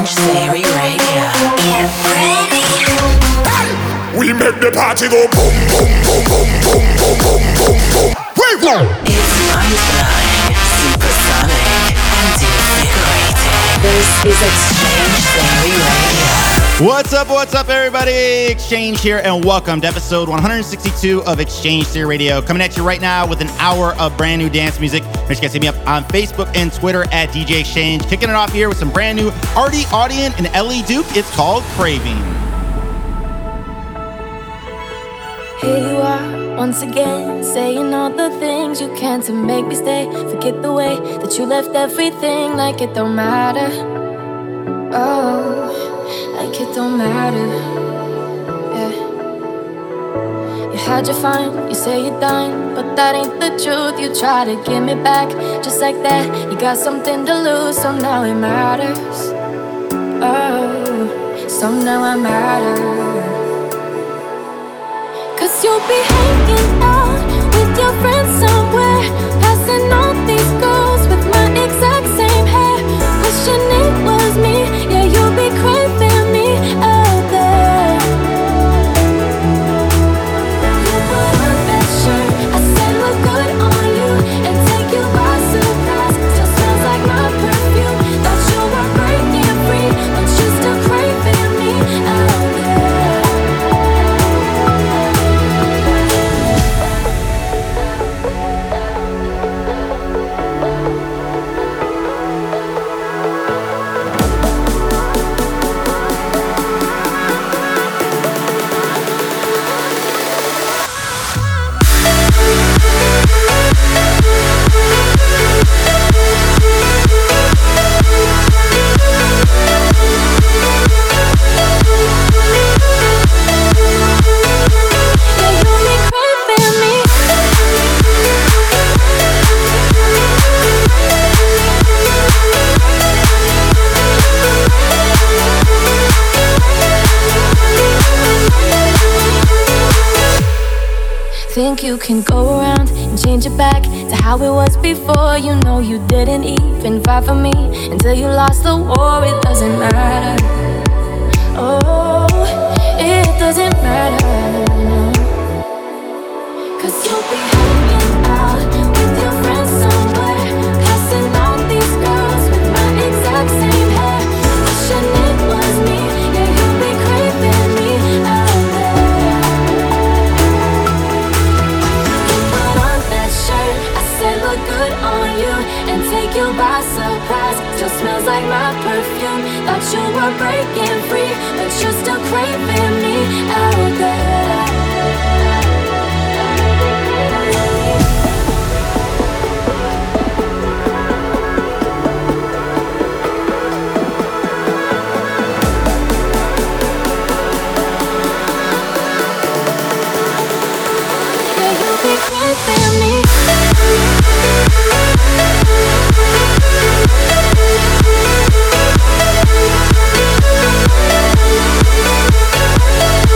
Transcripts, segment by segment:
X-Change Theory Radio. Get ready. We make the party go boom, boom, boom, boom, boom, boom, boom, boom, boom. Wait, whoa. It's mind-blowing, supersonic, and invigorating. This is X-Change Theory Radio. What's up, what's up, everybody? X-Change here, and welcome to episode 162 of X-Change Theory Radio. Coming at you right now with an hour of brand new dance music. Make sure you guys hit me up on Facebook and Twitter at DJ X-Change. Kicking it off here with some brand new Arty Audien and Ellee Duke. It's called Craving. Here you are, once again, saying all the things you can to make me stay. Forget the way that you left everything like it don't matter. Oh, like it don't matter. Yeah. You had your fun, you say you're done, but that ain't the truth. You try to give me back, just like that. You got something to lose, so now it matters. Oh, so now I matter. Cause you'll be hanging out with your friends somewhere, passing all Wishing it was me, yeah, you'll be craving can go around and change it back to how it was before? You know you didn't even fight for me until you lost the war. It doesn't matter. Oh, it doesn't matter. Still smells like my perfume. Thought you were breaking free, but you're still craving me oh, out there. Yeah, Thank you.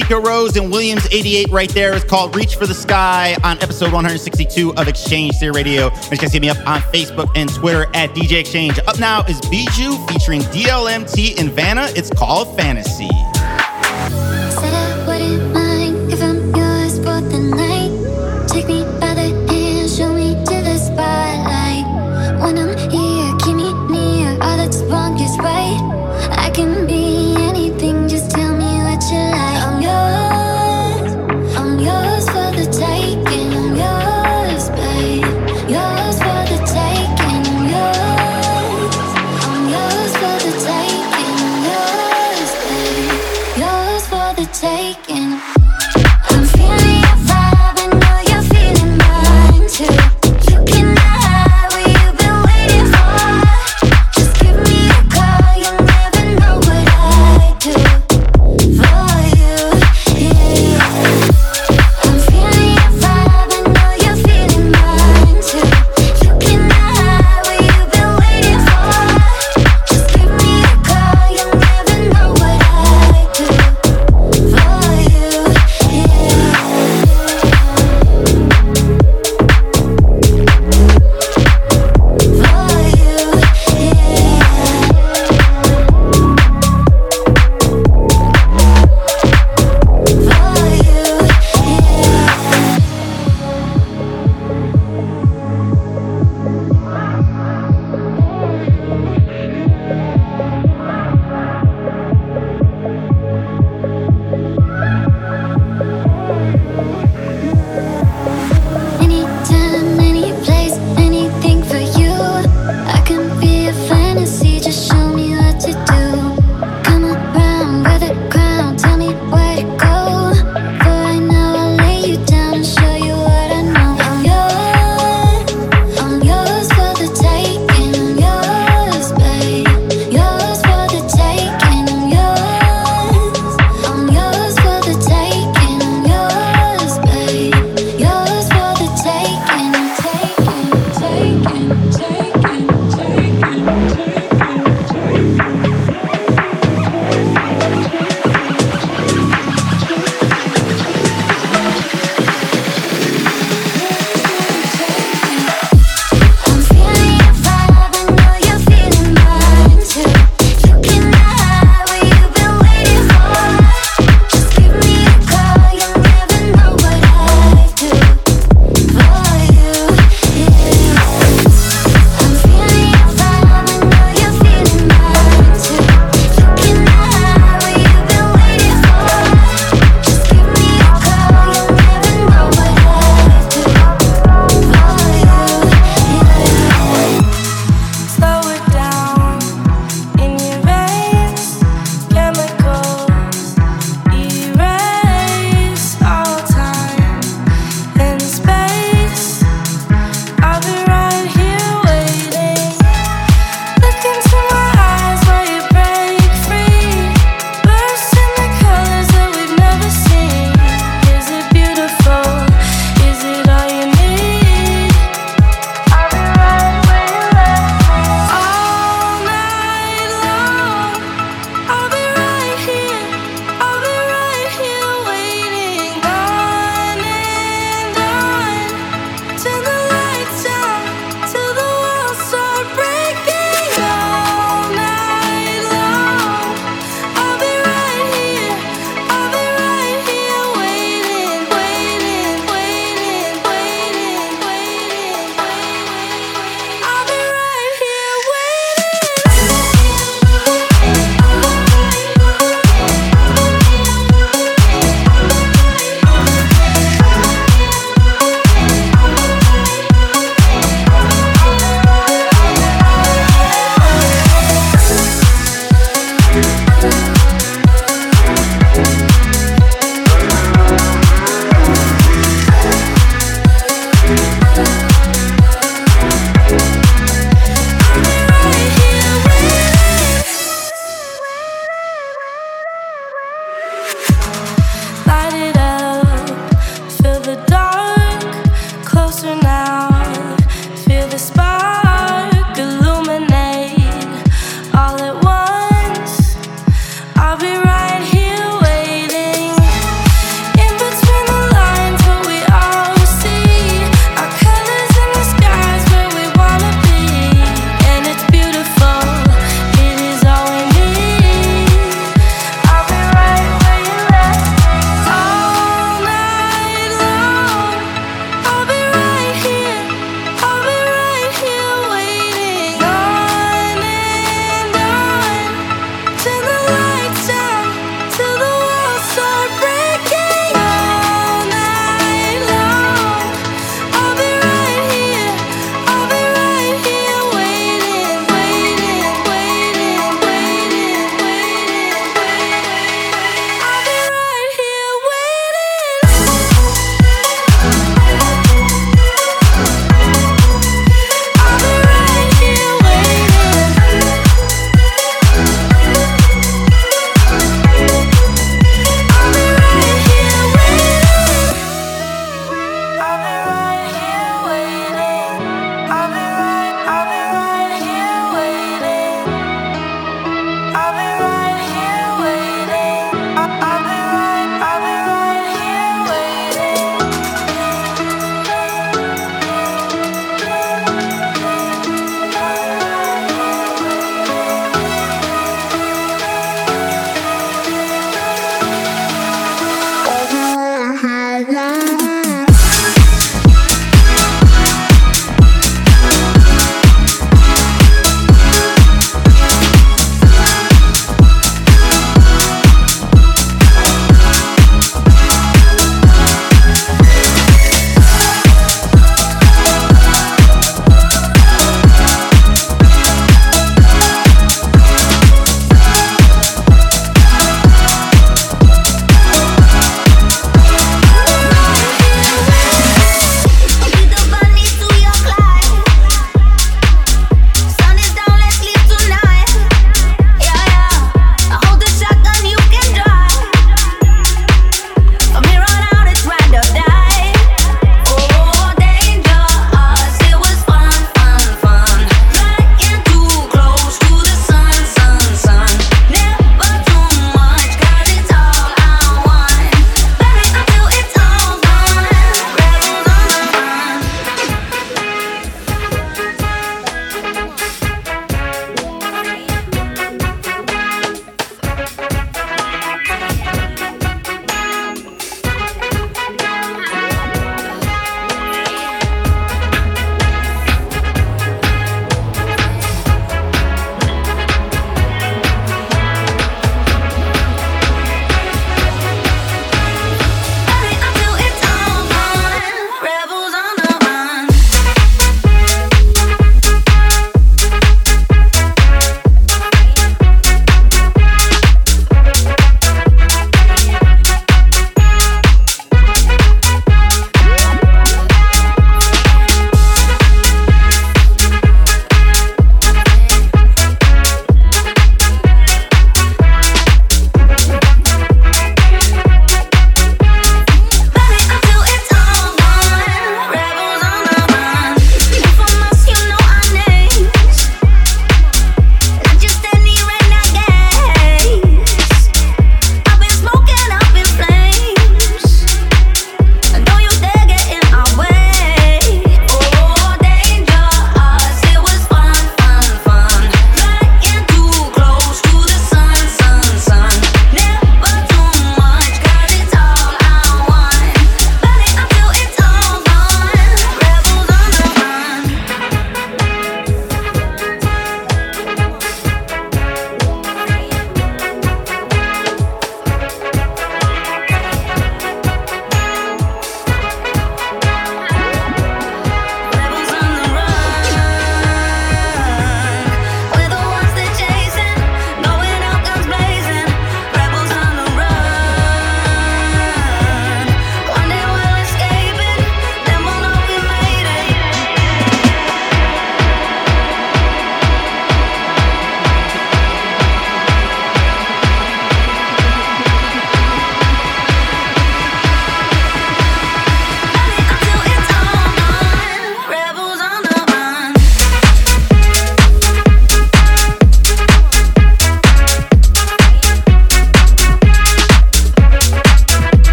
Chico Rose and Williams 88 right there. It's called Reach for the Sky on episode 162 of X-Change Theory Radio. Make sure can see me up on Facebook and Twitter at DJ X-Change. Up now is Bijou featuring DLMT and Vannah. It's called Fantasy.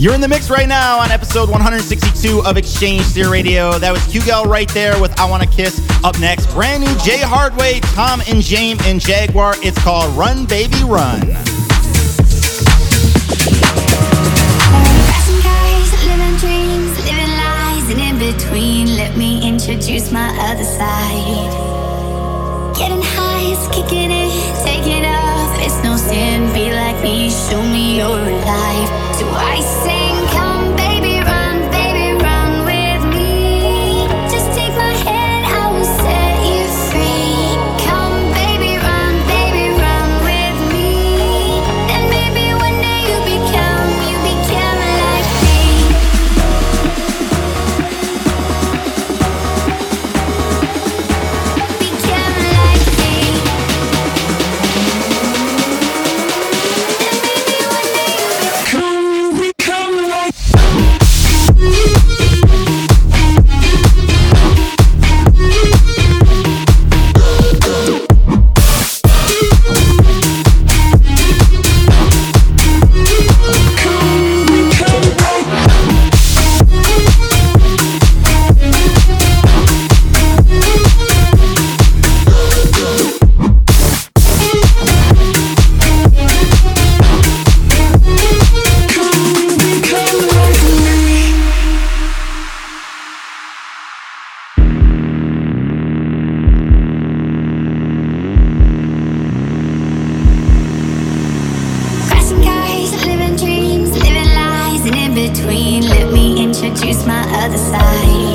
You're in the mix right now on episode 162 of X-Change Theory Radio. That was Hugel right there with I Wanna Kiss. Up next, brand new Jay Hardway, Tom and James and JGUAR. It's called Run Baby Run. between. Let me introduce my other side. Me, show me you're alive. Do I sing? away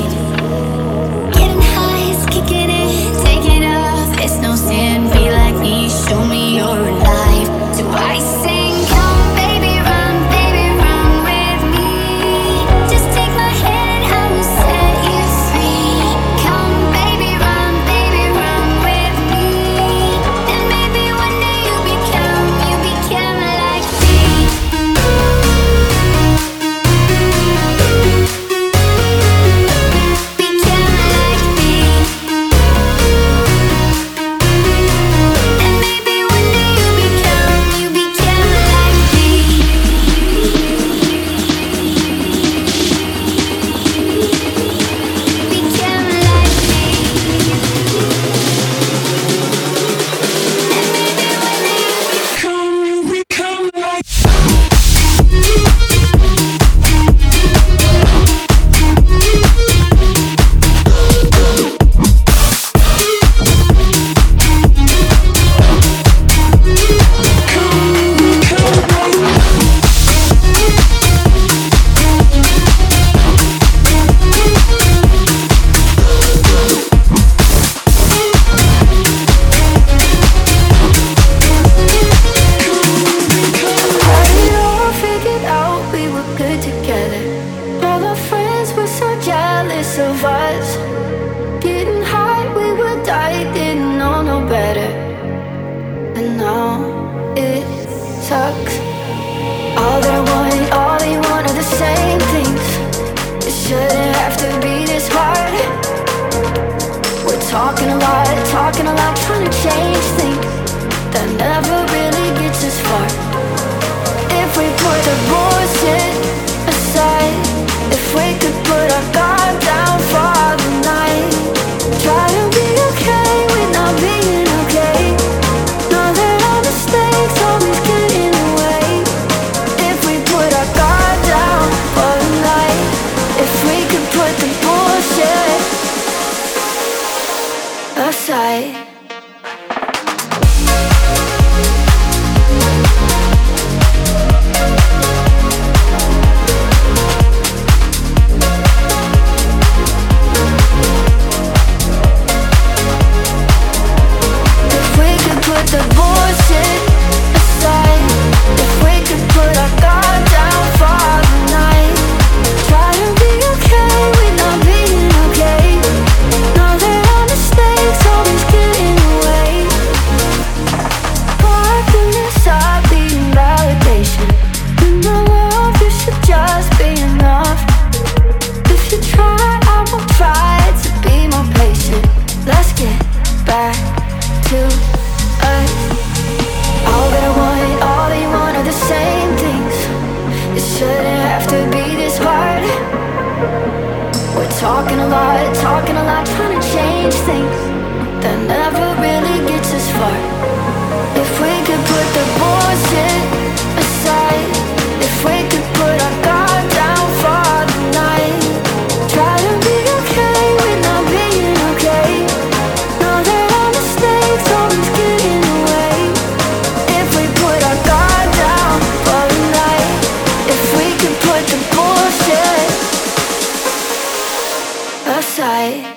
side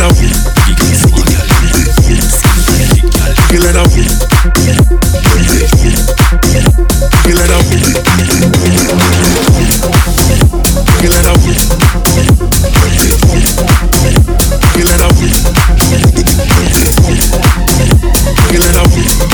out. Big and small gal, skinny and thick gal. Wiggle it out. Wiggle it out. Wiggle it out. Wiggle it out. Wiggle it out.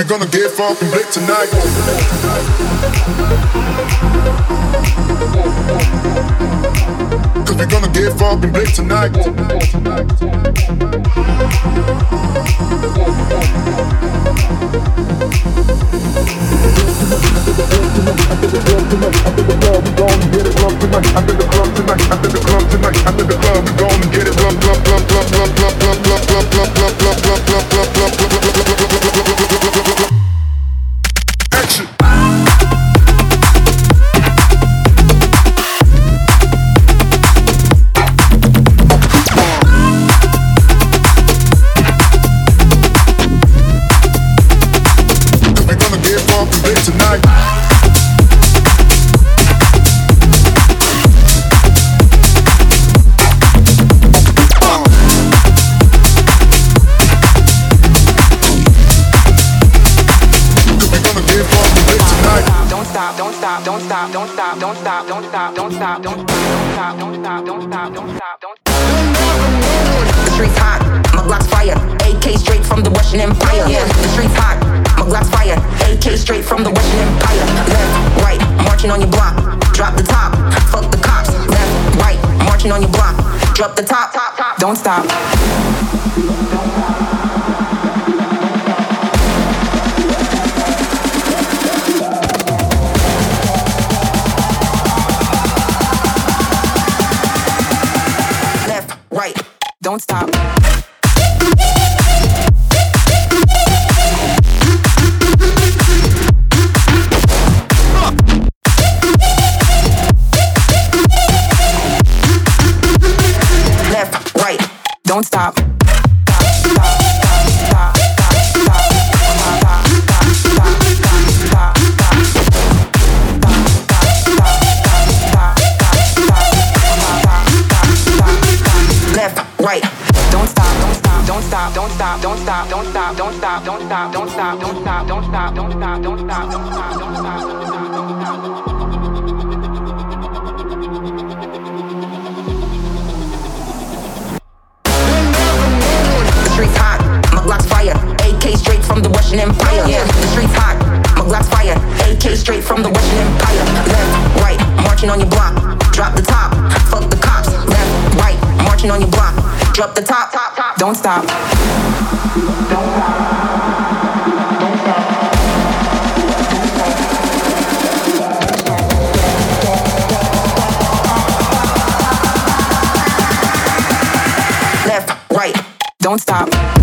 We're gonna get funk and blick tonight. Cause we're gonna get funk and blick tonight. I'm in the club tonight, I'm in the club tonight, I'm in the club tonight, I'm in the club, we Drop the top, top, top. Don't stop. Don't stop, don't stop, don't stop, don't stop, don't stop, don't stop, don't stop, don't stop, don't stop, don't stop, don't stop, don't stop, straight from the Russian Empire. Yeah, the streets hot, my Glock's fire. AK straight from the Russian Empire. Left, right, marching on your block. Drop the top, fuck the cops. Left, right, marching on your block. Drop the top, top, top. Don't stop. Left, right, Don't stop.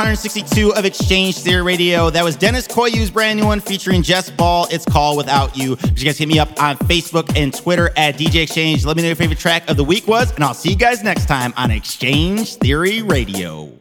162 of X-Change Theory Radio. That was Deniz Koyu's brand new one featuring Jess Ball. It's called Without You. You guys hit me up on Facebook and Twitter at DJ X-Change. Let me know your favorite track of the week was, and I'll see you guys next time on X-Change Theory Radio.